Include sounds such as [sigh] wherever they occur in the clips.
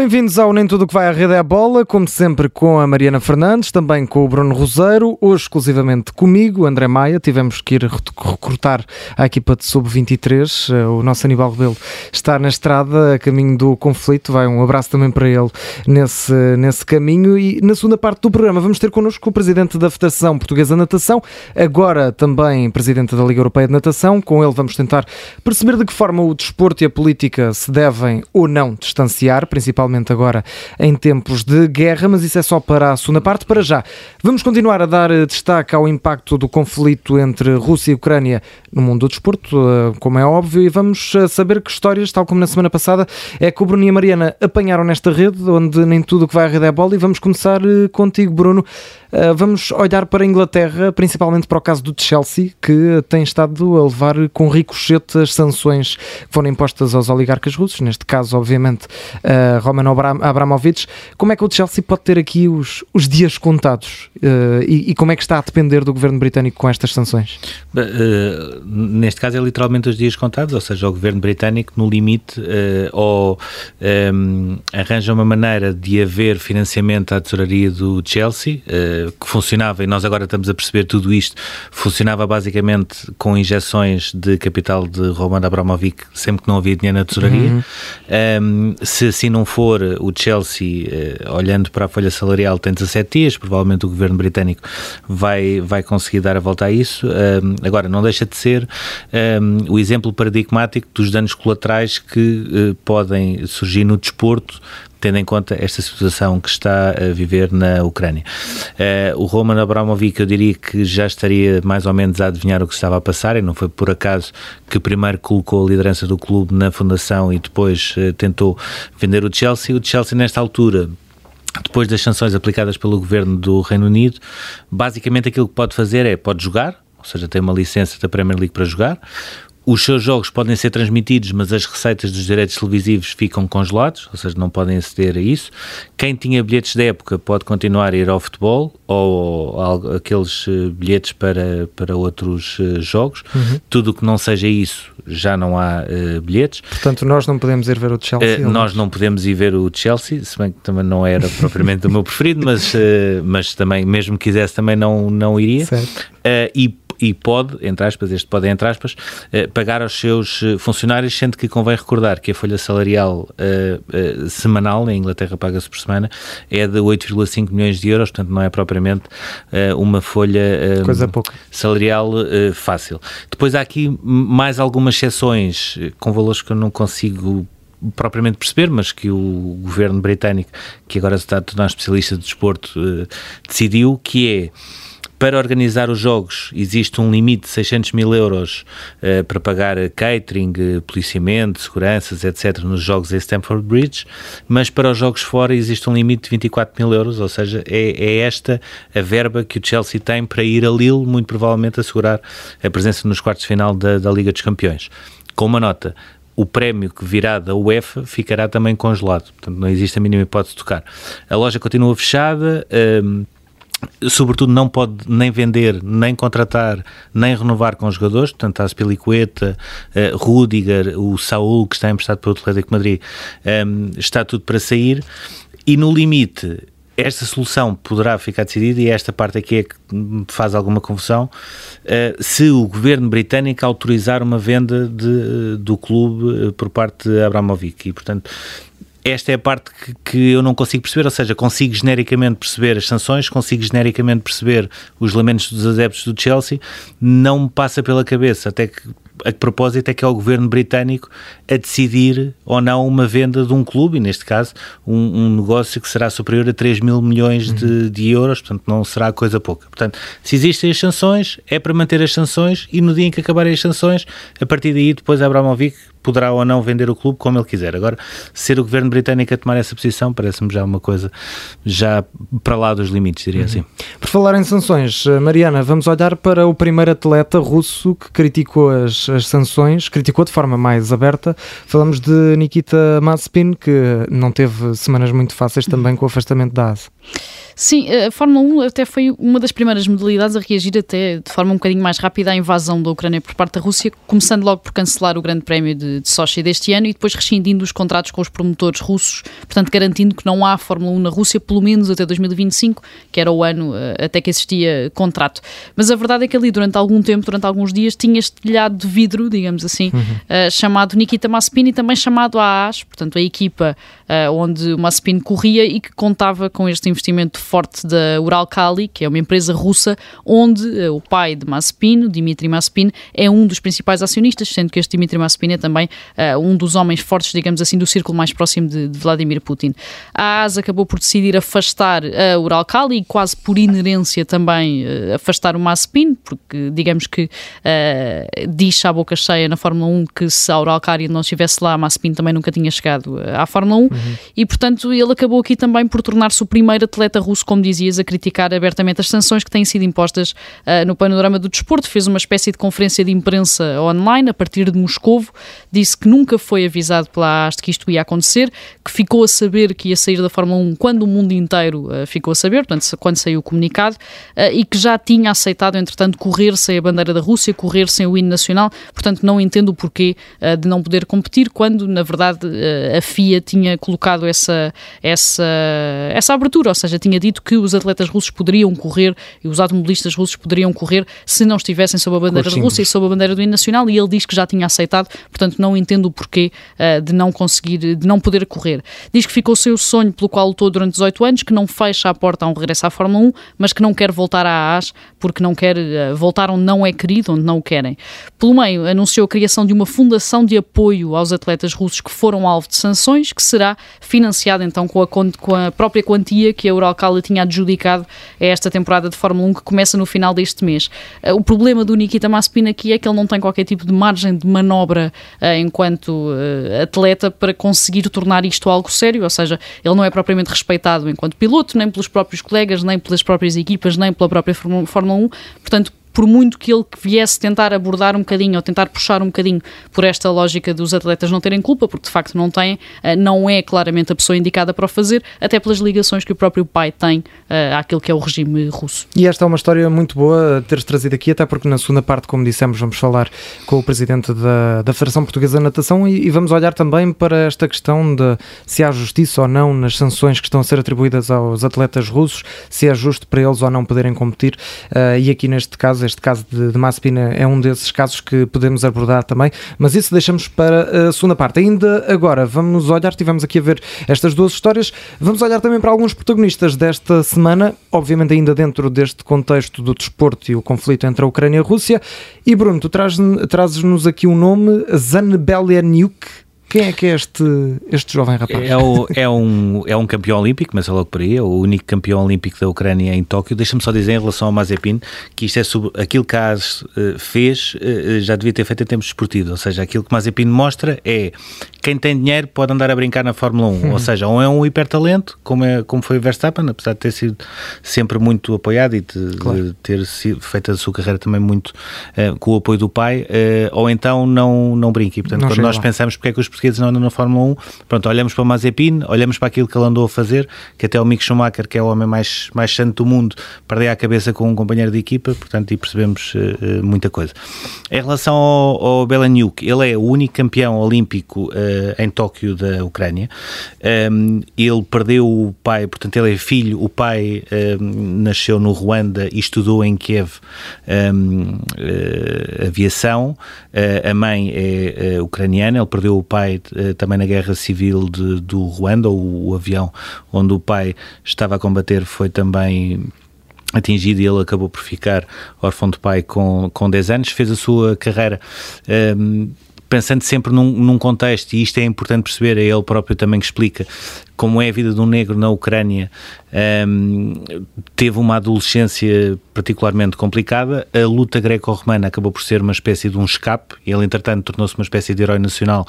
Bem-vindos ao Nem Tudo Que Vai à Rede é a Bola, como sempre com a Mariana Fernandes, também com o Bruno Roseiro, hoje exclusivamente comigo, André Maia. Tivemos que ir recrutar a equipa de Sub-23. Eh, o nosso Aníbal Rebelo está na estrada, a caminho do conflito. Vai um abraço também para ele nesse, nesse caminho. E na segunda parte do programa vamos ter connosco o presidente da Federação Portuguesa de Natação, agora também presidente da Liga Europeia de Natação. Com ele vamos tentar perceber de que forma o desporto e a política se devem ou não distanciar, principalmente especialmente agora em tempos de guerra, mas isso é só para a segunda parte. Para já, vamos continuar a dar eh, destaque ao impacto do conflito entre Rússia e Ucrânia no mundo do desporto, eh, como é óbvio, e vamos eh, saber que histórias, tal como na semana passada, é que o Bruno e a Mariana apanharam nesta rede, onde nem tudo que vai à rede é bola, e vamos começar contigo, Bruno. Vamos olhar para a Inglaterra, principalmente para o caso do Chelsea, que tem estado a levar com ricochete as sanções que foram impostas aos oligarcas russos, neste caso, obviamente, Roman Abramovich. Como é que o Chelsea pode ter aqui os, os dias contados uh, e, e, como é que está a depender do governo britânico com estas sanções? Uh, neste caso é literalmente os dias contados, ou seja, o governo britânico, no limite, uh, ou um, arranja uma maneira de haver financiamento à tesouraria do Chelsea, que funcionava, e nós agora estamos a perceber tudo isto, funcionava basicamente com injeções de capital de Roman Abramovich sempre que não havia dinheiro na tesouraria. Uhum. Um, se assim não for for, o Chelsea, eh, olhando para a folha salarial, tem 17 dias, provavelmente o governo britânico vai, vai conseguir dar a volta a isso. agora, não deixa de ser o exemplo paradigmático dos danos colaterais que eh, podem surgir no desporto tendo em conta esta situação que está a viver na Ucrânia. Uh, o Roman Abramovich, eu diria que já estaria mais ou menos a adivinhar o que estava a passar, e não foi por acaso que primeiro colocou a liderança do clube na fundação e depois uh, tentou vender o Chelsea. O Chelsea, nesta altura, depois das sanções aplicadas pelo governo do Reino Unido, basicamente aquilo que pode fazer é pode jogar, ou seja, tem uma licença da Premier League para jogar. Os seus jogos podem ser transmitidos, mas as receitas dos direitos televisivos ficam congelados, ou seja, não podem aceder a isso. Quem tinha bilhetes da época pode continuar a ir ao futebol ou aqueles eh, bilhetes para, para outros eh, jogos. Uhum. Tudo o que não seja isso, já não há uh, bilhetes. Portanto, nós não podemos ir ver o Chelsea? Uh, nós não podemos ir ver o Chelsea, se bem que também não era propriamente o meu preferido, mas, uh, mas também, mesmo que quisesse, também não, não iria. Certo. e e pode, entre aspas, este pode, entre aspas, eh, pagar aos seus eh, funcionários, sendo que convém recordar que a folha salarial uh, uh, semanal, na Inglaterra paga-se por semana, é de 8,5 milhões de euros, portanto não é propriamente uh, uma folha salarial fácil. Depois há aqui mais algumas exceções com valores que eu não consigo propriamente perceber, mas que o governo britânico, que agora se está a tornar especialista de desporto, decidiu, que é para organizar os jogos existe um limite de 600 mil euros uh, para pagar catering, uh, policiamento, seguranças, etc. nos jogos em Stamford Bridge, mas para os jogos fora existe um limite de 24 mil euros, ou seja, é, é esta a verba que o Chelsea tem para ir a Lille, muito provavelmente assegurar a presença nos quartos de final da, da Liga dos Campeões. Com uma nota, o prémio que virá da UEFA ficará também congelado, portanto não existe a mínima hipótese de tocar. A loja continua fechada. Um, sobretudo não pode nem vender, nem contratar, nem renovar com os jogadores, portanto a Aspilicueta, uh, Rudiger, o Saúl que está emprestado para o Atlético Madrid, um, ehm, está tudo para sair. E no limite esta solução poderá ficar decidida e esta parte aqui é que faz alguma confusão uh, se o governo britânico autorizar uma venda de, do clube por parte de Abramovich e portanto esta é a parte que, que, eu não consigo perceber, ou seja, consigo genericamente perceber as sanções, consigo genericamente perceber os lamentos dos adeptos do Chelsea, não me passa pela cabeça até que a que propósito é que é o governo britânico a decidir ou não uma venda de um clube, e neste caso um, um negócio que será superior a 3 mil milhões de, uhum. de, euros, portanto não será coisa pouca. Portanto, se existem as sanções, é para manter as sanções e no dia em que acabarem as sanções, a partir daí depois Abramovic poderá ou não vender o clube como ele quiser. Agora, ser o governo britânico a tomar essa posição parece-me já uma coisa já para lá dos limites, diria uhum. assim. Por falar em sanções, eh, Mariana, vamos olhar para o primeiro atleta russo que criticou as, as sanções, criticou de forma mais aberta. Falamos de Nikita Mazepin, que não teve semanas muito fáceis também com o afastamento da ASE. Sim, a Fórmula 1 até foi uma das primeiras modalidades a reagir até de forma um bocadinho mais rápida à invasão da Ucrânia por parte da Rússia, começando logo por cancelar o Grande Prémio de, de Sochi deste ano e depois rescindindo os contratos com os promotores russos, portanto garantindo que não há Fórmula 1 na Rússia, pelo menos até 2025, que era o ano uh, até que existia contrato. Mas a verdade é que ali, durante algum tempo, durante alguns dias, tinha este telhado de vidro, digamos assim, uhum. uh, chamado Nikita Mazepin e também chamado AAS, portanto a equipa uh, onde o Mazepin corria e que contava com este investimento forte da Uralkali, que é uma empresa russa, onde uh, o pai de Mazepin, Dmitry Mazepin, é um dos principais acionistas, sendo que este Dmitry Mazepin é também uh, um dos homens fortes, digamos assim, do círculo mais próximo de, de Vladimir Putin. A AS acabou por decidir afastar a Uralkali e quase por inerência também uh, afastar o Mazepin, porque digamos que diz à boca cheia na Fórmula 1 que se a Uralkali não estivesse lá, Mazepin também nunca tinha chegado à Fórmula 1 uhum. E portanto ele acabou aqui também por tornar-se o primeiro atleta russo, como diz dizias, a criticar abertamente as sanções que têm sido impostas uh, no panorama do desporto. Fez uma espécie de conferência de imprensa online a partir de Moscovo. Disse que nunca foi avisado pela AS de que isto ia acontecer, que ficou a saber que ia sair da Fórmula 1 quando o mundo inteiro uh, ficou a saber, portanto, quando saiu o comunicado, uh, e que já tinha aceitado, entretanto, correr sem a bandeira da Rússia, correr sem o hino nacional. Portanto, não entendo o porquê de não poder competir, quando, na verdade, a FIA tinha colocado essa, essa, essa abertura, ou seja, tinha dito que os atletas russos poderiam correr e os automobilistas russos poderiam correr se não estivessem sob a bandeira da Rússia e sob a bandeira do hino nacional e ele diz que já tinha aceitado, portanto não entendo o porquê uh, de não conseguir, de não poder correr. Diz que ficou sem o sonho pelo qual lutou durante 18 anos, que não fecha a porta a um regresso à Fórmula 1, mas que não quer voltar à AS porque não quer uh, voltar onde não é querido, onde não o querem. Pelo meio, anunciou a criação de uma fundação de apoio aos atletas russos que foram alvo de sanções, que será financiada então com a, com a própria quantia que a Uralkali tinha adjudicado a esta temporada de Fórmula 1 que começa no final deste mês. Uh, o problema do Nikita Mazepin aqui é que ele não tem qualquer tipo de margem de manobra uh, enquanto uh, atleta para conseguir tornar isto algo sério, ou seja, ele não é propriamente respeitado enquanto piloto, nem pelos próprios colegas, nem pelas próprias equipas, nem pela própria Fórmula 1, portanto, por muito que ele viesse tentar abordar um bocadinho ou tentar puxar um bocadinho por esta lógica dos atletas não terem culpa, porque de facto não têm, eh, não é claramente a pessoa indicada para o fazer, até pelas ligações que o próprio pai tem uh, àquilo que é o regime russo. E esta é uma história muito boa teres trazido aqui, até porque na segunda parte, como dissemos, vamos falar com o presidente da, da Federação Portuguesa de Natação e, e vamos olhar também para esta questão de se há justiça ou não nas sanções que estão a ser atribuídas aos atletas russos, se é justo para eles ou não poderem competir. Uh, e aqui neste caso, este caso de, de Maspina é um desses casos que podemos abordar também, mas isso deixamos para a segunda parte. Ainda agora, vamos olhar, tivemos aqui a ver estas duas histórias, vamos olhar também para alguns protagonistas desta semana, obviamente ainda dentro deste contexto do desporto e o conflito entre a Ucrânia e a Rússia. E Bruno, tu trazes-nos aqui o um nome, Zanbelianiuk, quem é que é este, este jovem rapaz? É, o, é, um, é um campeão olímpico, mas é logo por aí, é o único campeão olímpico da Ucrânia em Tóquio. Deixa-me só dizer em relação ao Mazepin que isto é sobre aquilo que a AS uh, fez, uh, já devia ter feito em tempos esportivos. Ou seja, aquilo que Mazepin mostra é quem tem dinheiro pode andar a brincar na Fórmula 1. Uhum. Ou seja, ou é um hipertalento, como, é, como foi o Verstappen, apesar de ter sido sempre muito apoiado e de, claro. de ter sido, feito a sua carreira também muito uh, com o apoio do pai, ou então não, não brinca. E, portanto, não quando nós lá. pensamos porque é que os portugueses não andam na Fórmula 1, pronto, olhamos para o Mazepin, olhamos para aquilo que ele andou a fazer, que até o Mick Schumacher, que é o homem mais, mais santo do mundo, perdeu a cabeça com um companheiro de equipa, portanto, e percebemos uh, muita coisa. Em relação ao, ao ele é o único campeão olímpico uh, em Tóquio da Ucrânia. Um, ele perdeu o pai, portanto, ele é filho, o pai nasceu no Ruanda e estudou em Kiev um, uh, aviação. a mãe é ucraniana, ele perdeu o pai eh, também na guerra civil de, do Ruanda, o, o avião onde o pai estava a combater foi também atingido e ele acabou por ficar órfão de pai com, com 10 anos, fez a sua carreira um, ehm, pensando sempre num, num, contexto, e isto é importante perceber, é ele próprio também que explica como é a vida de um negro na Ucrânia, um, teve uma adolescência particularmente complicada. A luta greco-romana acabou por ser uma espécie de um escape. Ele, entretanto, tornou-se uma espécie de herói nacional,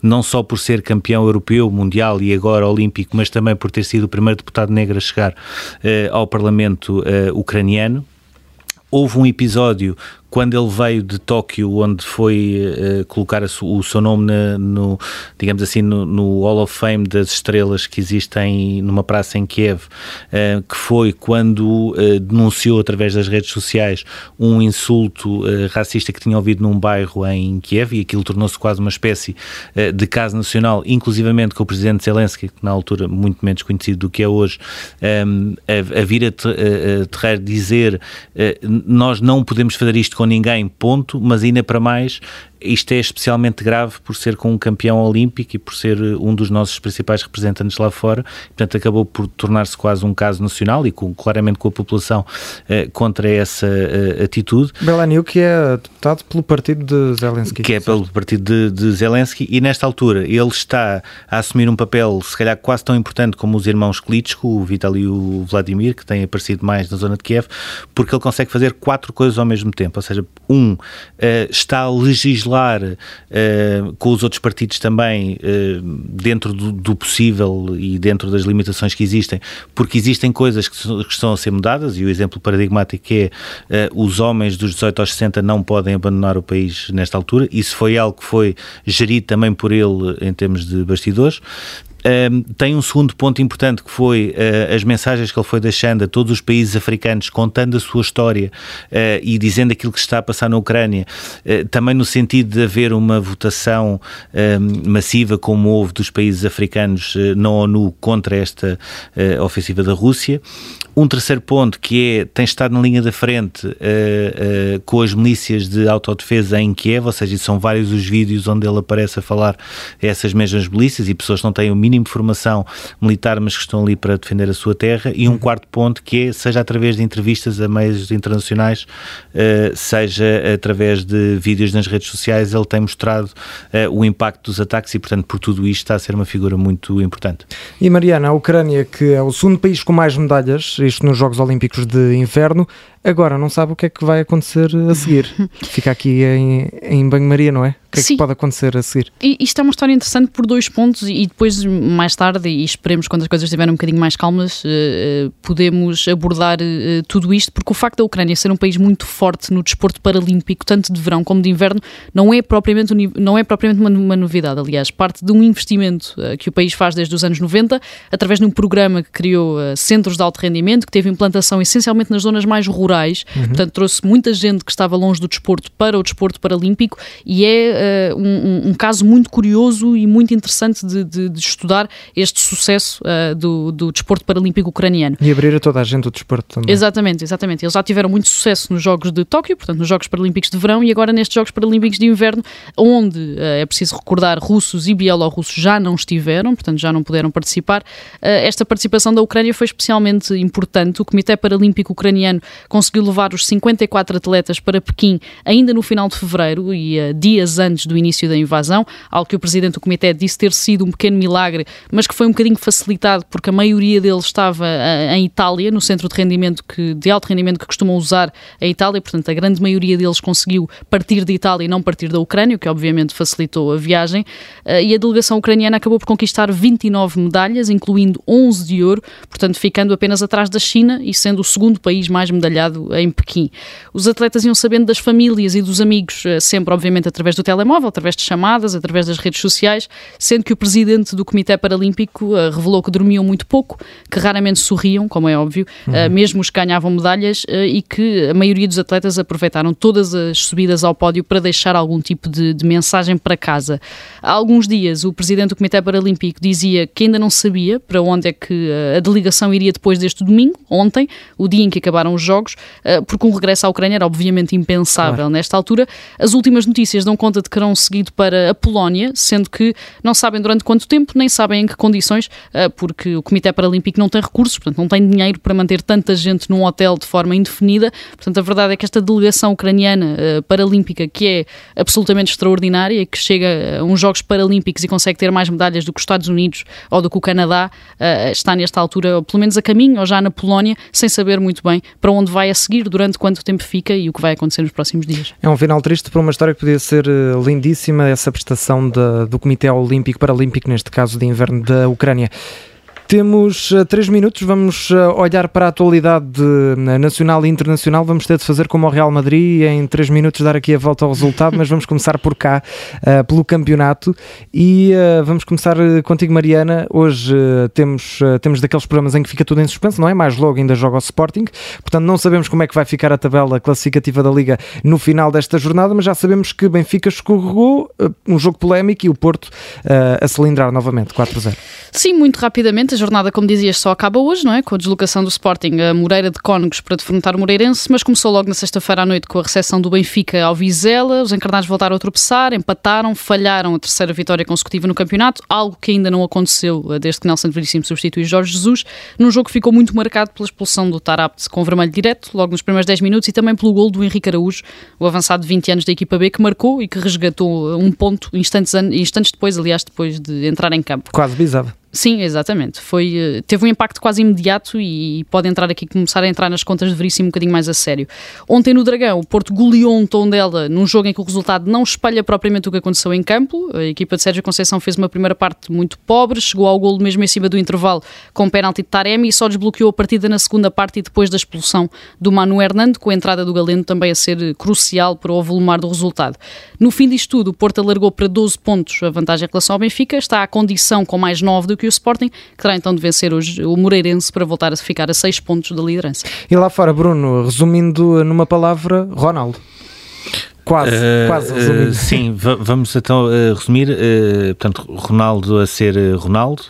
não só por ser campeão europeu, mundial e agora olímpico, mas também por ter sido o primeiro deputado negro a chegar uh, ao Parlamento uh, ucraniano houve um episódio quando ele veio de Tóquio, onde foi uh, colocar o seu nome na, no, digamos assim, no, no, Hall of Fame das estrelas que existem numa praça em Kiev, uh, que foi quando uh, denunciou através das redes sociais um insulto racista que tinha ouvido num bairro em Kiev e aquilo tornou-se quase uma espécie de caso nacional, inclusivamente com o presidente Zelensky, que na altura muito menos conhecido do que é hoje, um, a, a, vir a, a, a dizer nós não podemos fazer isto com ninguém, ponto, mas ainda para mais isto é especialmente grave por ser com um campeão olímpico e por ser eh, um dos nossos principais representantes lá fora. Portanto, acabou por tornar-se quase um caso nacional e com, claramente com a população eh, contra essa eh, atitude. Belaniu, que é deputado pelo partido de Zelensky. Que é pelo partido de, de, Zelensky e nesta altura ele está a assumir um papel se calhar quase tão importante como os irmãos Klitschko, o Vitaly e o Vladimir, que têm aparecido mais na zona de Kiev, porque ele consegue fazer quatro coisas ao mesmo tempo. Ou seja, um, está a legislar legislar uh, com os outros partidos também uh, dentro do, do, possível e dentro das limitações que existem, porque existem coisas que, que estão a ser mudadas e o exemplo paradigmático é uh, os homens dos 18 aos 60 não podem abandonar o país nesta altura. Isso foi algo que foi gerido também por ele em termos de bastidores tem um segundo ponto importante que foi uh, as mensagens que ele foi deixando a todos os países africanos, contando a sua história uh, e dizendo aquilo que está a passar na Ucrânia, uh, também no sentido de haver uma votação massiva, como houve dos países africanos na ONU contra esta ofensiva da Rússia. Um terceiro ponto que é, tem estado na linha da frente com as milícias de autodefesa em Kiev, ou seja, são vários os vídeos onde ele aparece a falar a essas mesmas milícias e pessoas não têm o mínimo de formação militar, mas que estão ali para defender a sua terra. E um uhum. quarto ponto que é, seja através de entrevistas a meios internacionais, uh, seja através de vídeos nas redes sociais, ele tem mostrado o impacto dos ataques e, portanto, por tudo isto está a ser uma figura muito importante. E Mariana, a Ucrânia, que é o segundo país com mais medalhas isto nos Jogos Olímpicos de Inverno. Agora não sabe o que é que vai acontecer a seguir. [laughs] Fica aqui em, em banho-maria, não é? O que é que pode acontecer a seguir? E, isto é uma história interessante por dois pontos e depois, mais tarde, e esperemos quando as coisas estiverem um bocadinho mais calmas, uh, podemos abordar uh, tudo isto, porque o facto da Ucrânia ser um país muito forte no desporto paralímpico, tanto de verão como de inverno, não é propriamente, não é propriamente uma, uma novidade. Aliás, parte de um investimento uh, que o país faz desde os anos 90, através de um programa que criou centros de alto rendimento, que teve implantação essencialmente nas zonas mais rurais rurais, uhum. portanto trouxe muita gente que estava longe do desporto para o desporto paralímpico e é uh, um, um, caso muito curioso e muito interessante de, de, de estudar este sucesso uh, do, do desporto paralímpico ucraniano. E abrir a toda a gente o desporto também. Exatamente, exatamente. Eles já tiveram muito sucesso nos Jogos de Tóquio, portanto nos Jogos Paralímpicos de Verão e agora nestes Jogos Paralímpicos de Inverno, onde uh, é preciso recordar russos e bielorrussos já não estiveram, portanto já não puderam participar. esta participação da Ucrânia foi especialmente importante. O Comitê Paralímpico Ucraniano conseguiu levar os 54 atletas para Pequim ainda no final de fevereiro e dias antes do início da invasão, algo que o presidente do comitê disse ter sido um pequeno milagre, mas que foi um bocadinho facilitado porque a maioria deles estava uh, em Itália, no centro de rendimento que, de alto rendimento que costumam usar a Itália, portanto a grande maioria deles conseguiu partir de Itália e não partir da Ucrânia, o que obviamente facilitou a viagem, uh, e a delegação ucraniana acabou por conquistar 29 medalhas, incluindo 11 de ouro, portanto ficando apenas atrás da China e sendo o segundo país mais medalhado em Pequim. Os atletas iam sabendo das famílias e dos amigos, eh, sempre, obviamente, através do telemóvel, através de chamadas, através das redes sociais, sendo que o presidente do Comitê Paralímpico uh, revelou que dormiam muito pouco, que raramente sorriam, como é óbvio, uhum. uh, mesmo os que ganhavam medalhas, uh, e que a maioria dos atletas aproveitaram todas as subidas ao pódio para deixar algum tipo de, de mensagem para casa. Há alguns dias, o presidente do Comitê Paralímpico dizia que ainda não sabia para onde é que a delegação iria depois deste domingo, ontem, o dia em que acabaram os Jogos, eh, porque um regresso à Ucrânia era obviamente impensável claro. nesta altura. As últimas notícias dão conta terão seguido para a Polónia, sendo que não sabem durante quanto tempo, nem sabem em que condições, eh, porque o Comitê Paralímpico não tem recursos, portanto não tem dinheiro para manter tanta gente num hotel de forma indefinida. Portanto, a verdade é que esta delegação ucraniana eh, paralímpica, que é absolutamente extraordinária, que chega a uns Jogos Paralímpicos e consegue ter mais medalhas do que os Estados Unidos ou do que o Canadá, está nesta altura, pelo menos a caminho, ou já na Polónia, sem saber muito bem para onde vai a seguir, durante quanto tempo fica e o que vai acontecer nos próximos dias. É um final triste para uma história que podia ser eh, lindíssima, essa prestação de, do Comitê Olímpico Paralímpico, neste caso de inverno da Ucrânia. Temos uh, três minutos, vamos uh, olhar para a atualidade uh, nacional e internacional. Vamos ter de fazer como o Real Madrid em três minutos dar aqui a volta ao resultado, mas vamos começar por cá, pelo campeonato. E vamos começar contigo, Mariana. Hoje temos, temos daqueles programas em que fica tudo em suspenso, não é? Mais logo ainda joga o Sporting, portanto não sabemos como é que vai ficar a tabela classificativa da Liga no final desta jornada, mas já sabemos que Benfica escorregou, um jogo polémico e o Porto a cilindrar novamente, 4-0. Sim, muito rapidamente a jornada, como dizias, só acaba hoje, não é? Com a deslocação do Sporting a Moreira de Cónegos para defrontar o Moreirense, mas começou logo na sexta-feira à noite com a recepção do Benfica ao Vizela. Os encarnados voltaram a tropeçar, empataram, falharam a terceira vitória consecutiva no campeonato, algo que ainda não aconteceu eh, desde que Nelson Veríssimo substitui Jorge Jesus, num jogo que ficou muito marcado pela expulsão do Tarapt com vermelho direto, logo nos primeiros 10 minutos, e também pelo gol do Henrique Araújo, o avançado de 20 anos da equipa B, que marcou e que resgatou eh, um ponto instantes, instantes depois, aliás, depois de entrar em campo. Quase bizarro. Sim, exatamente. Foi, eh, teve um impacto quase imediato e pode entrar aqui, começar a entrar nas contas de Veríssimo um bocadinho mais a sério. Ontem no Dragão, o Porto goleou um tom dela num jogo em que o resultado não espelha propriamente o que aconteceu em campo. A equipa de Sérgio Conceição fez uma primeira parte muito pobre, chegou ao golo mesmo em cima do intervalo com pênalti de Taremi e só desbloqueou a partida na segunda parte e depois da expulsão do Manu Hernando, com a entrada do Galeno também a ser crucial para o avolumar do resultado. No fim disto tudo, o Porto alargou para 12 pontos a vantagem em relação ao Benfica, está à condição com mais 9 do que o Sporting, que terá então de vencer hoje o Moreirense para voltar a ficar a 6 pontos da liderança. E lá fora, Bruno, resumindo numa palavra, Ronaldo. Quase, uh, quase resumindo. Uh, sim, vamos então uh, resumir. portanto, Ronaldo a ser Ronaldo,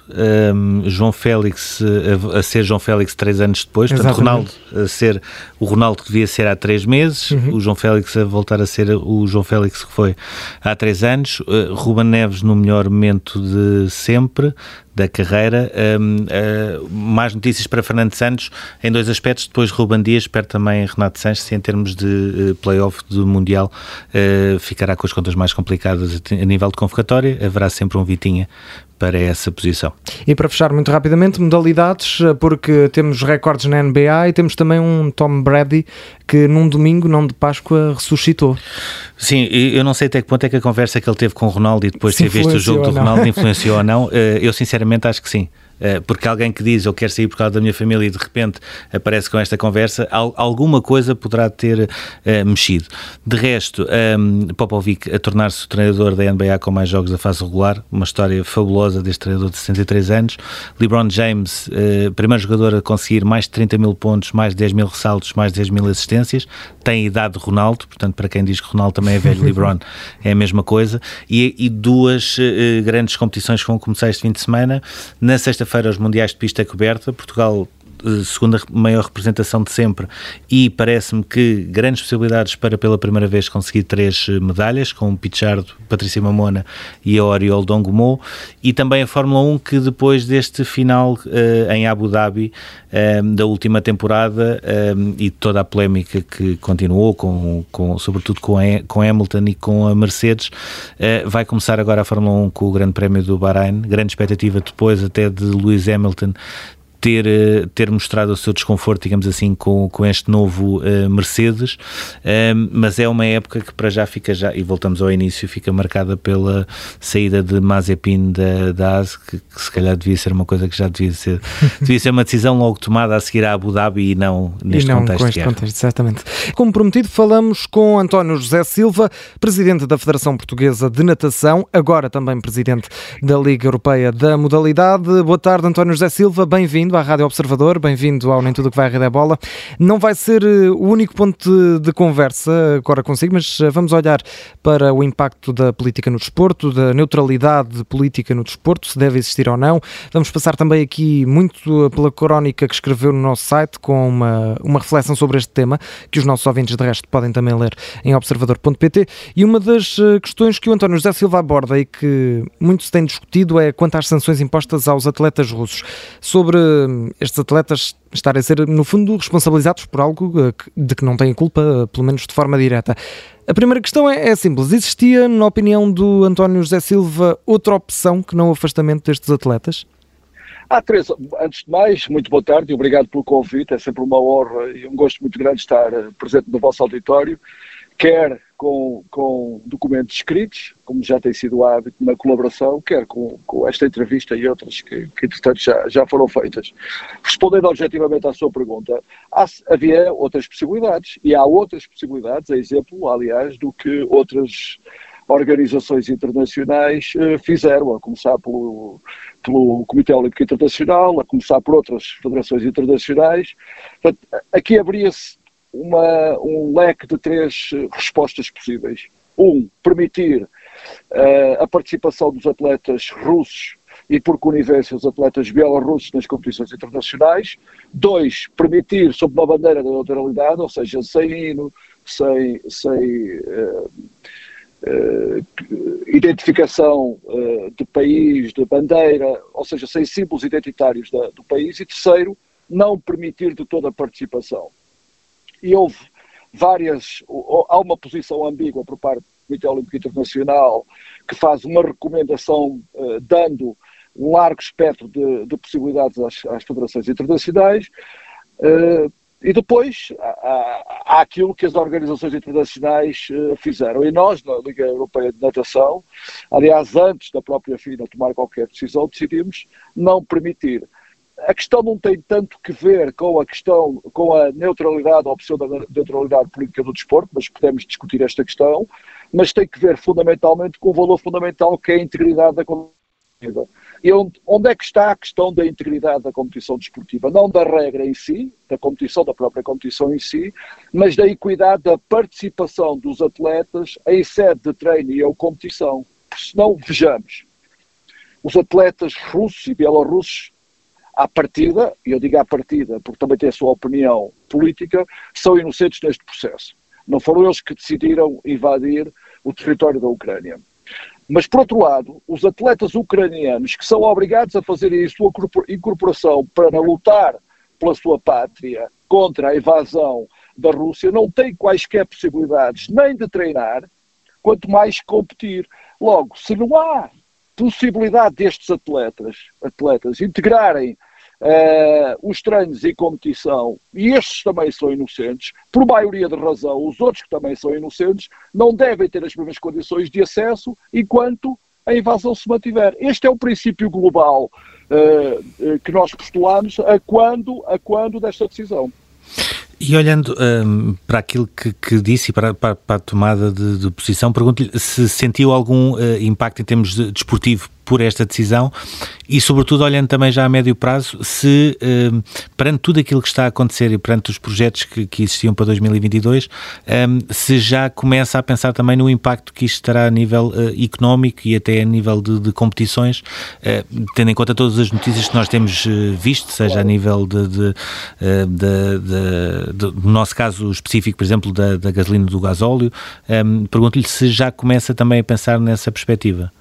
um, João Félix a, a, ser João Félix três anos depois. Portanto, Ronaldo a ser o Ronaldo que devia ser há três meses, uhum. o João Félix a voltar a ser o João Félix que foi há três anos, Ruben Neves no melhor momento de sempre, da carreira. Um, uh, mais notícias para Fernando Santos em dois aspectos. Depois Ruban Dias perde também Renato Sanches em termos de uh, playoff do Mundial. Uh, ficará com as contas mais complicadas a nível de convocatória. Haverá sempre um Vitinha para essa posição. E para fechar muito rapidamente, modalidades, porque temos recordes na NBA e temos também um Tom Brady que num domingo, não de Páscoa, ressuscitou. Sim, eu não sei até que ponto é que a conversa que ele teve com o Ronaldo e depois de ter visto o jogo do Ronaldo [laughs] influenciou ou não. Eh, eu sinceramente acho que sim. Eh, porque alguém que diz eu quero sair por causa da minha família e de repente aparece com esta conversa, alguma coisa poderá ter uh, mexido. De resto, um, ehm, Popovic a tornar-se o treinador da NBA com mais jogos da fase regular, uma história fabulosa deste treinador de 63 anos. LeBron James, uh, primeiro jogador a conseguir mais de 30 mil pontos, mais de 10 mil ressaltos, mais de 10 mil assistências, tem a idade de Ronaldo, portanto, para quem diz que Ronaldo também é velho, [laughs] LeBron é a mesma coisa. E, e duas grandes competições que vão começar este fim de semana. Na sexta sexta-feira os Mundiais de Pista Coberta. Portugal segunda maior representação de sempre. E parece-me que grandes possibilidades para pela primeira vez conseguir três eh, medalhas com o Pichardo, Patrícia Mamona e a Oriol Dongomô e também a Fórmula 1 que depois deste final uh, em Abu Dhabi da última temporada e toda a polémica que continuou com, com sobretudo com, a, com Hamilton e com a Mercedes vai começar agora a Fórmula 1 com o Grande Prémio do Bahrein, grande expectativa depois até de Lewis Hamilton ter, eh, ter mostrado o seu desconforto, digamos assim, com, com este novo uh, Mercedes, uh, mas é uma época que para já fica já, e voltamos ao início, fica marcada pela saída de Mazepin da, da que, que, se calhar devia ser uma coisa que já devia ser, [laughs] devia ser uma decisão logo tomada a seguir a Abu Dhabi e não neste e não contexto. Com este contexto, exatamente. Como prometido, falamos com António José Silva, presidente da Federação Portuguesa de Natação, agora também presidente da Liga Europeia da Modalidade. Boa tarde, António José Silva, bem-vindo bem-vindo à Rádio Observador, bem-vindo ao Nem Tudo que vai à Rede é Bola. Não vai ser eh, o único ponto de, conversa agora consigo, mas eh, vamos olhar para o impacto da política no desporto, da neutralidade política no desporto, se deve existir ou não. Vamos passar também aqui muito pela crónica que escreveu no nosso site com uma, uma reflexão sobre este tema, que os nossos ouvintes de resto podem também ler em observador.pt. E uma das eh, questões que o António José Silva aborda e que muito se tem discutido é quanto às sanções impostas aos atletas russos. Sobre estes atletas estarem a ser, no fundo, responsabilizados por algo eh, de que não têm culpa, pelo menos de forma direta. A primeira questão é, é, simples. Existia, na opinião do António José Silva, outra opção que não o afastamento destes atletas? Ah, Teresa, antes de mais, muito boa tarde e obrigado pelo convite. É sempre uma honra e um gosto muito grande estar eh, presente no vosso auditório. Quer com, com documentos escritos, como já tem sido hábito na colaboração, quer com, com esta entrevista e outras que, que entretanto, já, já foram feitas. Respondendo objetivamente à sua pergunta, há, havia outras possibilidades, e há outras possibilidades, a exemplo, aliás, do que outras organizações internacionais eh, fizeram, a começar pelo, pelo Comitê Olímpico Internacional, a começar por outras federações internacionais. Portanto, aqui abria-se uma, um leque de três eh, respostas possíveis. Um, permitir uh, a participação dos atletas russos e, por conivência, os atletas bielorrussos nas competições internacionais. Dois, permitir, sob uma bandeira da neutralidade, ou seja, sem hino, sem, sem uh, uh, identificação de país, de bandeira, ou seja, sem símbolos identitários da, do país. E terceiro, não permitir de toda a participação e houve várias, há uma posição ambígua por parte do Comitê Olímpico Internacional que faz uma recomendação uh, dando um largo espectro de, de possibilidades às, às, federações internacionais uh, e depois há, há, aquilo que as organizações internacionais uh, fizeram. E nós, na Liga Europeia de Natação, aliás, antes da própria FINA tomar qualquer decisão, decidimos não permitir a questão não tem tanto que ver com a questão, com a neutralidade, a opção da neutralidade política do desporto, mas podemos discutir esta questão, mas tem que ver fundamentalmente com o valor fundamental que é a integridade da competição. E onde, onde é que está a questão da integridade da competição desportiva? Não da regra em si, da competição, da própria competição em si, mas da equidade da participação dos atletas em sede de treino e ou competição. Se não, vejamos, os atletas russos e bielorrussos à partida, e eu digo à partida porque também tem a sua opinião política, são inocentes neste processo. Não foram eles que decidiram invadir o território da Ucrânia. Mas, por outro lado, os atletas ucranianos que são obrigados a fazerem a sua incorporação para lutar pela sua pátria contra a invasão da Rússia não têm quaisquer possibilidades nem de treinar, quanto mais competir. Logo, se não há possibilidade destes atletas, atletas integrarem Uh, os treinos e competição, e estes também são inocentes, por maioria de razão, os outros que também são inocentes, não devem ter as mesmas condições de acesso enquanto a invasão se mantiver. Este é o princípio global uh, que nós postulamos a quando, a quando desta decisão. E olhando um, para aquilo que, que disse e para, para, para, a tomada de, de posição, pergunto-lhe se sentiu algum uh, impacto em termos de, desportivo por esta decisão e, sobretudo, olhando também já a médio prazo, se eh, perante tudo aquilo que está a acontecer e perante os projetos que, que existiam para 2022, eh, se já começa a pensar também no impacto que isto terá a nível eh, económico e até a nível de, de competições, eh, tendo em conta todas as notícias que nós temos eh, visto, seja a nível de, de, eh, de, no nosso caso específico, por exemplo, da, da gasolina do gasóleo, pergunto-lhe se já começa também a pensar nessa perspectiva.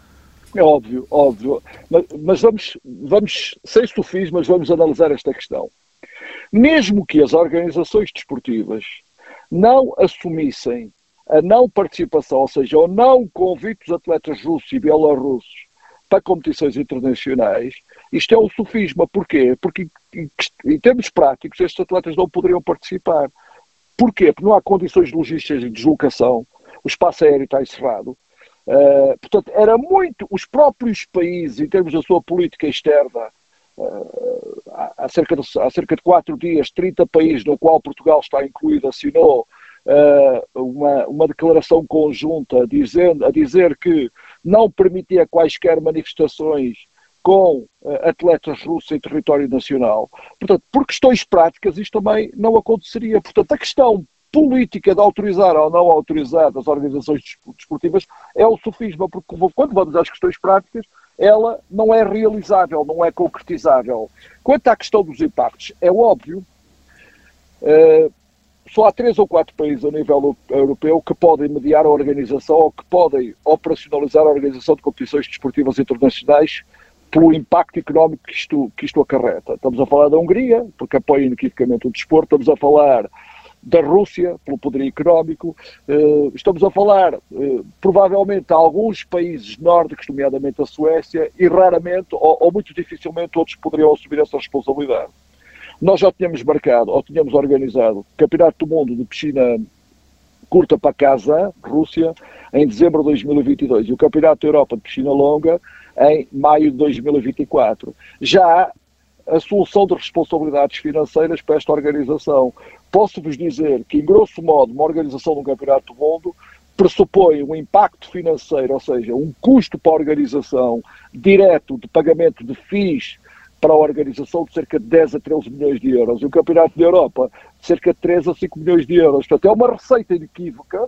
É óbvio, óbvio. Mas, mas, vamos, vamos, sem sofismas, vamos analisar esta questão. Mesmo que as organizações desportivas não assumissem a não participação, ou seja, o não convite dos atletas russos e bielorrussos para competições internacionais, isto é um sofisma. Porquê? Porque, em termos práticos, estes atletas não poderiam participar. Porquê? Porque não há condições logísticas de deslocação, o espaço aéreo está encerrado, Uh, portanto, era muito os próprios países, em termos da sua política externa, uh, há, cerca de, há cerca de quatro dias, 30 países, no qual Portugal está incluído, assinou uh, uma, uma declaração conjunta dizendo, a dizer que não permitia quaisquer manifestações com atletas russos em território nacional. Portanto, por questões práticas, isto também não aconteceria. Portanto, a questão política de autorizar ou não autorizar as organizações desportivas é o sofisma, porque quando vamos às questões práticas, ela não é realizável, não é concretizável. Quanto à questão dos impactos, é óbvio, uh, só há três ou quatro países a nível europeu que podem mediar a organização ou que podem operacionalizar a organização de competições desportivas internacionais pelo impacto económico que isto, que isto acarreta. Estamos a falar da Hungria, porque apoia inequivocamente o desporto, estamos a falar da Rússia, pelo poder económico. Uh, estamos a falar, uh, provavelmente, a alguns países nórdicos, nomeadamente a Suécia, e raramente, ou, ou, muito dificilmente, outros poderiam assumir essa responsabilidade. Nós já tínhamos marcado, ou tínhamos organizado, o Campeonato do Mundo de Piscina curta para Kazan, Rússia, em dezembro de 2022 e o Campeonato da Europa de Piscina Longa em maio de 2024. Já há a solução de responsabilidades financeiras para esta organização. Posso-vos dizer que, em grosso modo, uma organização de um Campeonato do Mundo pressupõe um impacto financeiro, ou seja, um custo para a organização direto de pagamento de FIIs para a organização de cerca de 10 a 13 milhões de euros e o Campeonato da Europa de cerca de 3 a 5 milhões de euros. Portanto, é uma receita inequívoca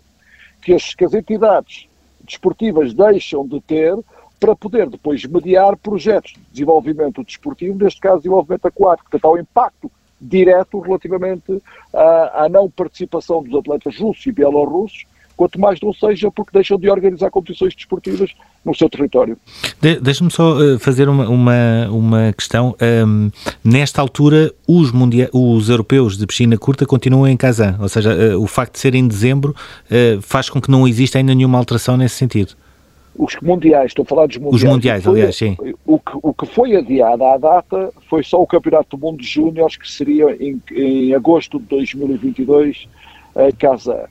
que as, que as entidades desportivas deixam de ter para poder depois mediar projetos de desenvolvimento desportivo, neste caso desenvolvimento aquático. Portanto, há um impacto direto relativamente à, à não participação dos atletas russos e bielorrussos quanto mais não seja porque deixam de organizar competições desportivas no seu território. De, Deixa-me só uh, fazer uma, uma, uma questão. Um, nesta altura, os, mundia os europeus de piscina curta continuam em Kazan, ou seja, uh, o facto de ser em dezembro uh, faz com que não exista ainda nenhuma alteração nesse sentido. Os mundiais, estou a falar dos mundiais. Os mundiais, foi, aliás, sim. O que, o que foi adiado à data foi só o Campeonato do Mundo de Júniores, que seria em, em agosto de 2022, em Kazan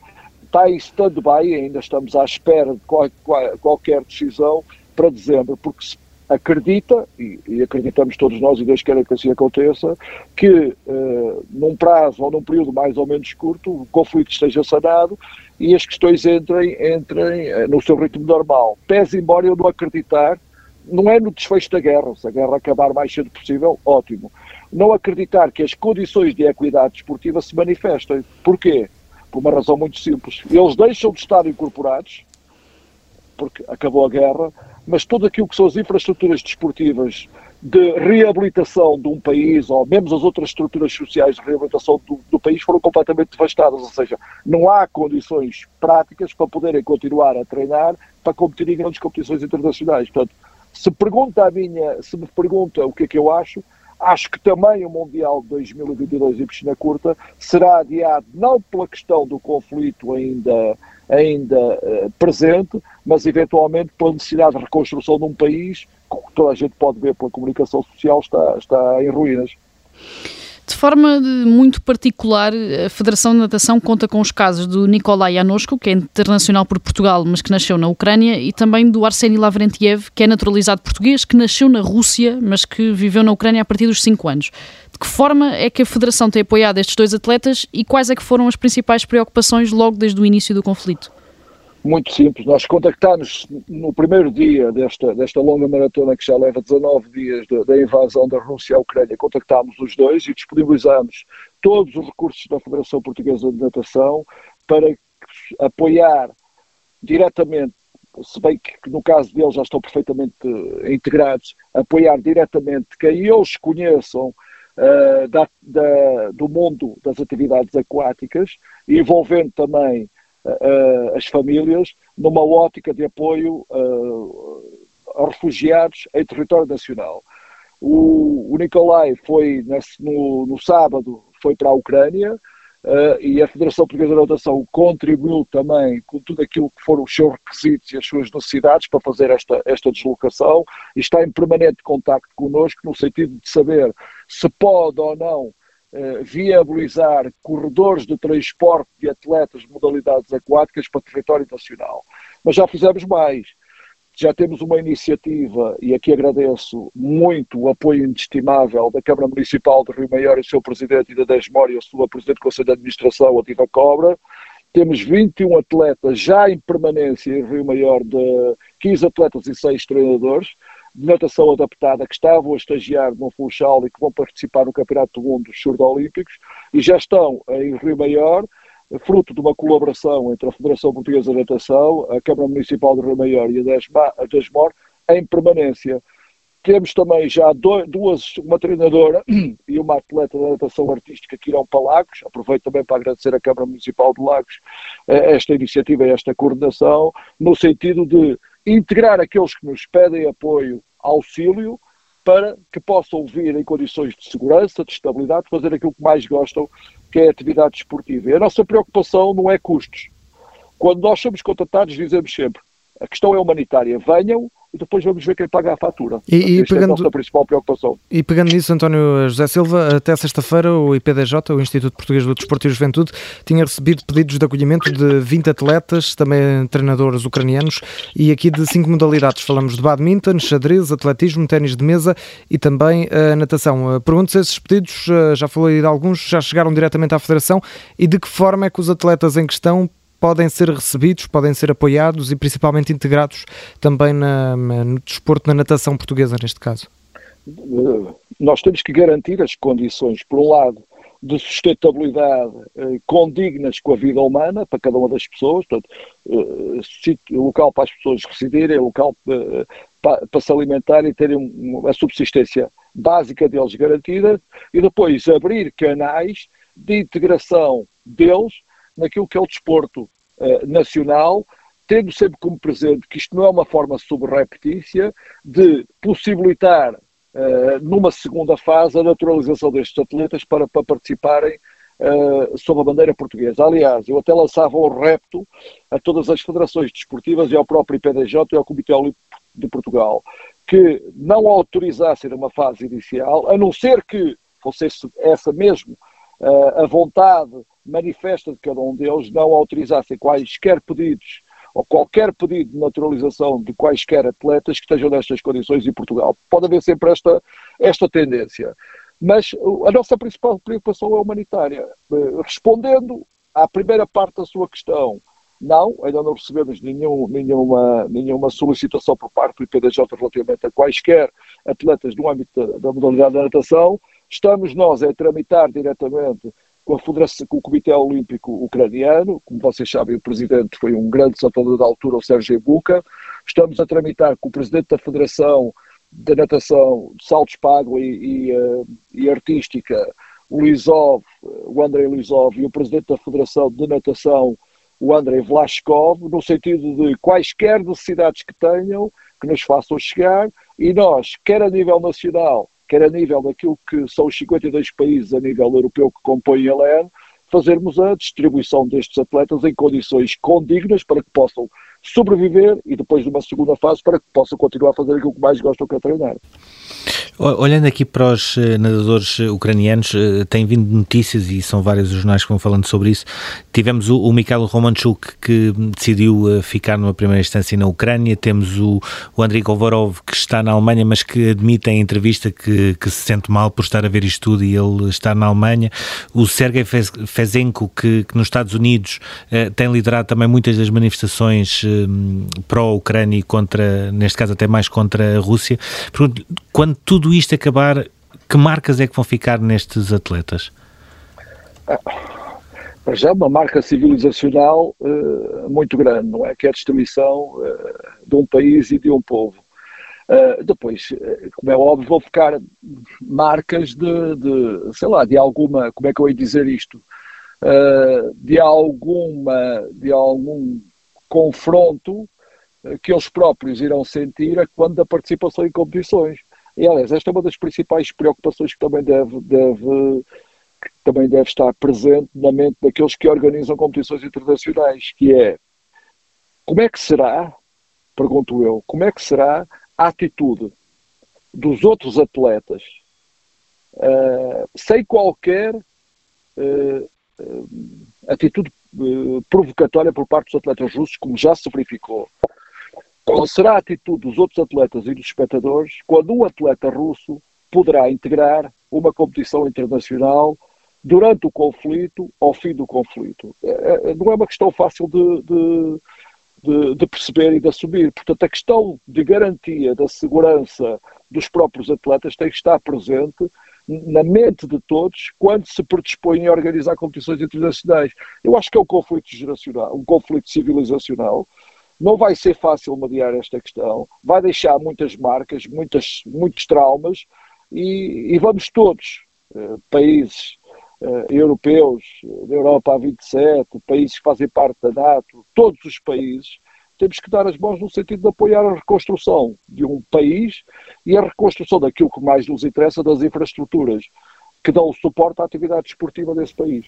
está em stand-by, ainda estamos à espera de qual, qual, qualquer decisão para dezembro, porque se acredita, e, e, acreditamos todos nós, e Deus queira que assim aconteça, que uh, num prazo ou num período mais ou menos curto o conflito esteja sanado e as questões entrem, entrem uh, no seu ritmo normal. Pese embora eu não acreditar, não é no desfecho da guerra, se a guerra acabar mais cedo possível, ótimo. Não acreditar que as condições de equidade desportiva se manifestem. Porquê? Por uma razão muito simples. Eles deixam de estar incorporados, porque acabou a guerra, mas tudo aquilo que são as infraestruturas desportivas de reabilitação de um país, ou mesmo as outras estruturas sociais de reabilitação do, do, país, foram completamente devastadas. Ou seja, não há condições práticas para poderem continuar a treinar para competir em grandes competições internacionais. Portanto, se pergunta a minha, se me pergunta o que é que eu acho, Acho que também o Mundial de 2022 em piscina curta será adiado não pela questão do conflito ainda, ainda uh, presente, mas eventualmente pela necessidade de reconstrução de um país que toda a gente pode ver pela comunicação social está, está em ruínas. De forma muito particular, a Federação de Natação conta com os casos do Nikolai Anoshko, que é internacional por Portugal, mas que nasceu na Ucrânia, e também do Arseny Lavrentiev, que é naturalizado português, que nasceu na Rússia, mas que viveu na Ucrânia a partir dos 5 anos. De que forma é que a Federação tem apoiado estes dois atletas e quais é que foram as principais preocupações logo desde o início do conflito? muito simples. Nós contactámos no primeiro dia desta, desta longa maratona, que já leva 19 dias da invasão da Rússia à Ucrânia, contactámos os dois e disponibilizámos todos os recursos da Federação Portuguesa de Natação para apoiar diretamente, se bem que no caso deles já estão perfeitamente integrados, apoiar diretamente que eles conheçam uh, da, da, do mundo das atividades aquáticas, envolvendo também uh, as famílias numa ótica de apoio a refugiados em território nacional. O, o Nicolai foi nesse, no, no, sábado foi para a Ucrânia uh, e a Federação Portuguesa de Natação contribuiu também com tudo aquilo que foram os seus requisitos e as suas necessidades para fazer esta, esta deslocação e está em permanente contacto connosco no sentido de saber se pode ou não eh, viabilizar corredores de transporte de atletas de modalidades aquáticas para território nacional. Mas já fizemos mais. Já temos uma iniciativa, e aqui agradeço muito o apoio inestimável da Câmara Municipal de Rio Maior e seu Presidente, e da Desmora e a sua Presidente do Conselho de Administração, a Tiva Cobra. Temos 21 atletas já em permanência em Rio Maior, de 15 atletas e 6 treinadores de natação adaptada que estavam a estagiar no Funchal e que vão participar no Campeonato do Mundo dos Surdo-Olímpicos e já estão em Rio Maior, fruto de uma colaboração entre a Federação Portuguesa de Natação, a Câmara Municipal de Rio Maior e a Desmor, em permanência. Temos também já duas, uma treinadora [clears throat] e uma atleta da natação artística que irão para Lagos. Aproveito também para agradecer à Câmara Municipal de Lagos eh, esta iniciativa e esta coordenação, no sentido de integrar aqueles que nos pedem apoio auxílio para que possam vir em condições de segurança, de estabilidade, fazer aquilo que mais gostam, que é a atividade desportiva. E a nossa preocupação não é custos. Quando nós somos contatados, dizemos sempre: a questão é humanitária. Venham e depois vamos ver quem paga a fatura. E, e pegando, é a nossa principal preocupação. E pegando nisso, António José Silva, até sexta-feira o IPDJ, o Instituto Português do Desporto e Juventude, tinha recebido pedidos de acolhimento de 20 atletas, também treinadores ucranianos, e aqui de cinco modalidades. Falamos de badminton, xadrez, atletismo, ténis de mesa e também a natação. Pergunto se esses pedidos, já falei de alguns, já chegaram diretamente à Federação e de que forma é que os atletas em questão podem ser recebidos, podem ser apoiados e principalmente integrados também na, no desporto, na natação portuguesa, neste caso? Nós temos que garantir as condições, por um lado, de sustentabilidade eh, condignas com a vida humana para cada uma das pessoas, portanto, eh, local para as pessoas residirem, local eh, para, para, se alimentarem e terem uma subsistência básica deles garantida, e depois abrir canais de integração deles naquilo que é o desporto uh, nacional, tendo sempre como presente que isto não é uma forma subreptícia de possibilitar, uh, numa segunda fase, a naturalização destes atletas para, para participarem uh, sob a bandeira portuguesa. Aliás, eu até lançava um repto a todas as federações desportivas e ao próprio IPDJ e ao Comitê Olímpico de Portugal que não autorizassem numa fase inicial, a não ser que fosse essa mesmo uh, a vontade manifesta de cada um deles não autorizassem quaisquer pedidos ou qualquer pedido de naturalização de quaisquer atletas que estejam nestas condições em Portugal. Pode haver sempre esta, esta tendência. Mas a nossa principal preocupação é humanitária. Eh, respondendo à primeira parte da sua questão, não, ainda não recebemos nenhum, nenhuma, nenhuma solicitação por parte do IPDJ relativamente a quaisquer atletas no âmbito da modalidade da natação. Estamos nós a tramitar diretamente com, a Federação, com o Comitê Olímpico Ucraniano, como vocês sabem, o presidente foi um grande saltador da altura, o Sérgio Buca. Estamos a tramitar com o presidente da Federação da Natação Saltos Pago e, e, uh, e Artística, o Lisov, o Andrei Lisov, e o presidente da Federação de Natação, o Andrei Vlaskov, no sentido de quaisquer necessidades que tenham, que nos façam chegar, e nós, quer a nível nacional, quer a nível daquilo que são os 52 países a nível europeu que compõem a LEN, fazermos a distribuição destes atletas em condições condignas para que possam sobreviver e depois de uma segunda fase para que possam continuar a fazer aquilo que mais gostam que é treinar. Olhando aqui para os eh, nadadores eh, ucranianos, eh, tem vindo notícias e são vários os jornais que vão falando sobre isso. Tivemos o, o Mikhail Romanchuk que decidiu ficar numa primeira instância na Ucrânia, temos o, o Andrei Kovarov que está na Alemanha, mas que admite em entrevista que, que se sente mal por estar a ver isto tudo e ele está na Alemanha. O Sergei Fezenko, que, que nos Estados Unidos tem liderado também muitas das manifestações pró-Ucrânia e contra, neste caso até mais contra a Rússia. Quando tudo isto acabar, que marcas é que vão ficar nestes atletas? Para já uma marca civilizacional uh, muito grande, não é? Que é a destruição uh, de um país e de um povo. Uh, depois, como é óbvio, vão ficar marcas de, de, sei lá, de alguma, como é que eu ia dizer isto? de alguma, de algum confronto que eles próprios irão sentir a quando da participação em competições. E, aliás, esta é uma das principais preocupações que também deve, deve, que também deve estar presente na mente daqueles que organizam competições internacionais, que é como é que será, pergunto eu, como é que será a atitude dos outros atletas uh, sem qualquer uh, uh, atitude provocatória por parte dos atletas russos, como já se verificou qual será a atitude dos outros atletas e dos espectadores quando um atleta russo poderá integrar uma competição internacional durante o conflito, ao fim do conflito? É, é, não é uma questão fácil de, de, de, de, perceber e de assumir. Portanto, a questão de garantia da segurança dos próprios atletas tem que estar presente na mente de todos quando se predispõem a organizar competições internacionais. Eu acho que é um conflito geracional, um conflito civilizacional, não vai ser fácil mediar esta questão, vai deixar muitas marcas, muitas, muitos traumas e, e vamos todos, eh, países eh, europeus, da Europa a 27, países que fazem parte da NATO, todos os países, temos que dar as mãos no sentido de apoiar a reconstrução de um país e a reconstrução daquilo que mais nos interessa, das infraestruturas que dão suporte à atividade esportiva desse país.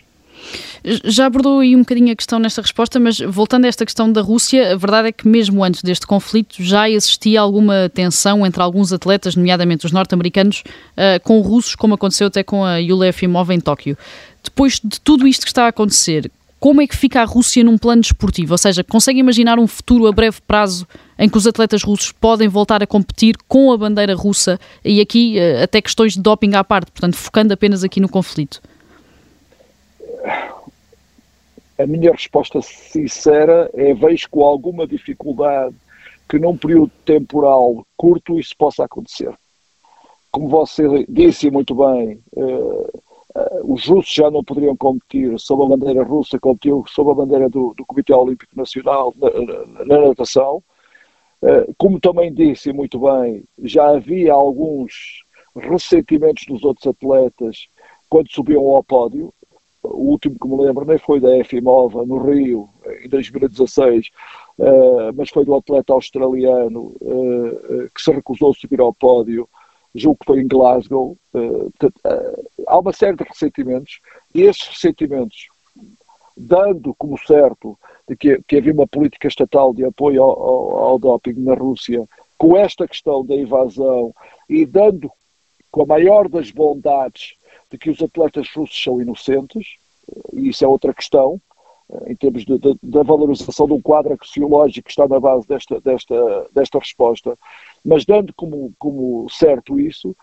Já abordou aí um bocadinho a questão nesta resposta, mas voltando a esta questão da Rússia, a verdade é que mesmo antes deste conflito já existia alguma tensão entre alguns atletas, nomeadamente os norte-americanos, uh, com russos, como aconteceu até com a Yulia Efimova em Tóquio. Depois de tudo isto que está a acontecer, como é que fica a Rússia num plano desportivo? Ou seja, consegue imaginar um futuro a breve prazo em que os atletas russos podem voltar a competir com a bandeira russa e aqui uh, até questões de doping à parte, portanto, focando apenas aqui no conflito? A minha resposta sincera é vejo com alguma dificuldade que num período temporal curto isso possa acontecer. Como você disse muito bem, uh, uh, os russos já não poderiam competir sob a bandeira russa, competiam sob a bandeira do, do Comitê Olímpico Nacional na, na, na natação. Uh, como também disse muito bem, já havia alguns ressentimentos dos outros atletas quando subiam ao pódio, o último que me lembro nem foi da Efimova no Rio, em 2016, uh, eh, mas foi do atleta australiano uh, que se recusou a subir ao pódio, julgo que foi em Glasgow. Há uma série de ressentimentos, e esses ressentimentos, dando como certo de que, que havia uma política estatal de apoio ao, ao, ao doping na Rússia, com esta questão da invasão e dando com a maior das bondades de que os atletas russos são inocentes, e isso é outra questão, eh, em termos da valorização de um quadro axiológico que está na base desta, desta, desta resposta, mas dando como, como certo isso,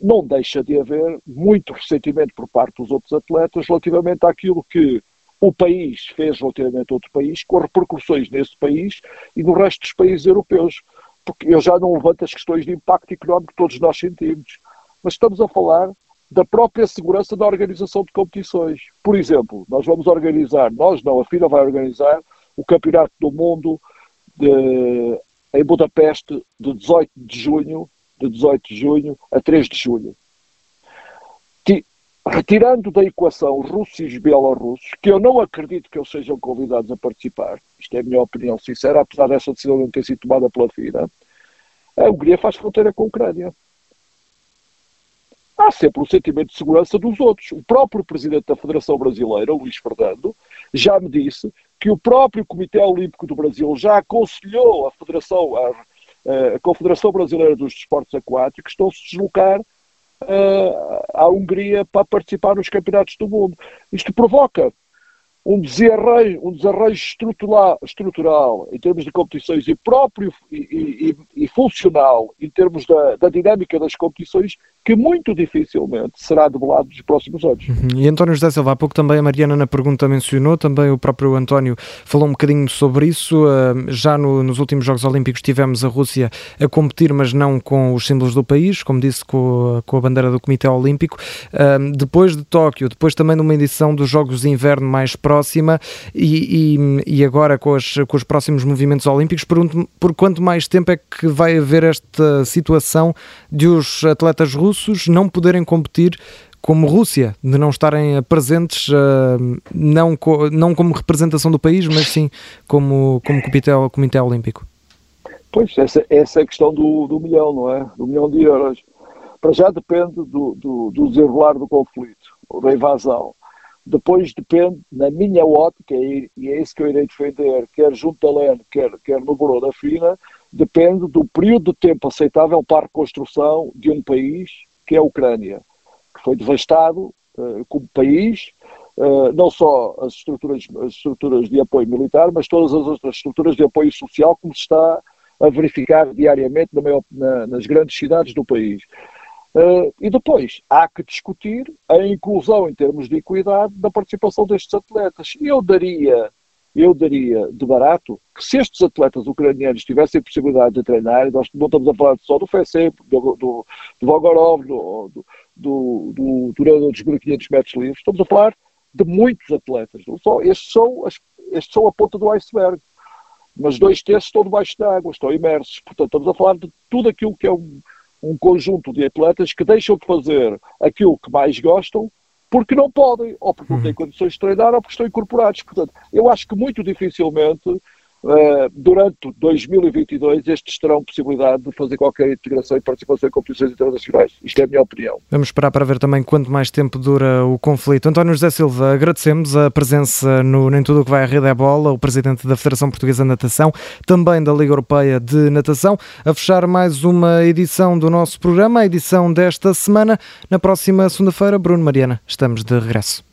não deixa de haver muito ressentimento por parte dos outros atletas relativamente àquilo que o país fez relativamente a outro país, com repercussões nesse país e no resto dos países europeus. Porque eu já não levanto as questões de impacto económico que todos nós sentimos, mas estamos a falar da própria segurança da organização de competições. Por exemplo, nós vamos organizar, nós não, a FINA vai organizar o Campeonato do Mundo de, em Budapeste de 18 de junho, de 18 de junho a 3 de julho. Retirando da equação os russos e os bielorrussos, que eu não acredito que eles sejam convidados a participar, isto é a minha opinião sincera, apesar dessa decisão não ter sido tomada pela FINA, a Hungria faz fronteira com a Ucrânia há sempre um sentimento de segurança dos outros. O próprio presidente da Federação Brasileira, Luís Fernando, já me disse que o próprio Comitê Olímpico do Brasil já aconselhou a Federação, a, a Confederação Brasileira dos Desportos Aquáticos, estão a se deslocar uh, à Hungria para participar nos campeonatos do mundo. Isto provoca um desarranjo, um desarranjo estrutural, estrutural em termos de competições e próprio e, e, e funcional em termos da, da, dinâmica das competições que muito dificilmente será debelado nos próximos anos. Uhum. E António José Silva, há pouco também a Mariana na pergunta mencionou, também o próprio António falou um bocadinho sobre isso. Uh, já no, nos últimos Jogos Olímpicos tivemos a Rússia a competir, mas não com os símbolos do país, como disse, com com a bandeira do Comitê Olímpico. Uh, depois de Tóquio, depois também numa edição dos Jogos de Inverno mais próxima e, e, e agora com, as, com os próximos movimentos olímpicos, pergunto por quanto mais tempo é que vai haver esta situação de os atletas russos não poderem competir como Rússia, de não estarem presentes, uh, não, co não como representação do país, mas sim como, como comitê, comitê Olímpico? Pois, essa, essa é a questão do, do milhão, não é? Do milhão de euros. Para já depende do, do, do desenrolar do conflito, da invasão. Depois depende, na minha ótica, e é isso que eu irei defender, quer junto da LEN, quer, quer no Bureau da FINA, depende do período de tempo aceitável para a reconstrução de um país, que é a Ucrânia, que foi devastado uh, como país, uh, não só as estruturas, as estruturas de apoio militar, mas todas as outras estruturas de apoio social, como se está a verificar diariamente na maior, na, nas grandes cidades do país. Uh, e depois há que discutir a inclusão em termos de equidade da participação destes atletas. Eu daria, eu daria de barato que se estes atletas ucranianos tivessem possibilidade de treinar, nós não estamos a falar só do FECEP, do, do, do Vogorov, do, do, do, do dos 1500 metros livres, estamos a falar de muitos atletas. Não só, estes, são as, estes são a ponta do iceberg. Mas dois terços estão debaixo d'água, estão imersos. Portanto, estamos a falar de tudo aquilo que é um um conjunto de atletas que deixam de fazer aquilo que mais gostam porque não podem, ou porque não têm uhum. condições de treinar, ou porque estão incorporados. Portanto, eu acho que muito dificilmente durante 2022 estes terão possibilidade de fazer qualquer integração e participação em competições internacionais. Isto é a minha opinião. Vamos esperar para ver também quanto mais tempo dura o conflito. António José Silva, agradecemos a presença no Nem Tudo o que vai à Rede é Bola, o presidente da Federação Portuguesa de Natação, também da Liga Europeia de Natação, a fechar mais uma edição do nosso programa, a edição desta semana. Na próxima segunda-feira, Bruno Mariana, estamos de regresso.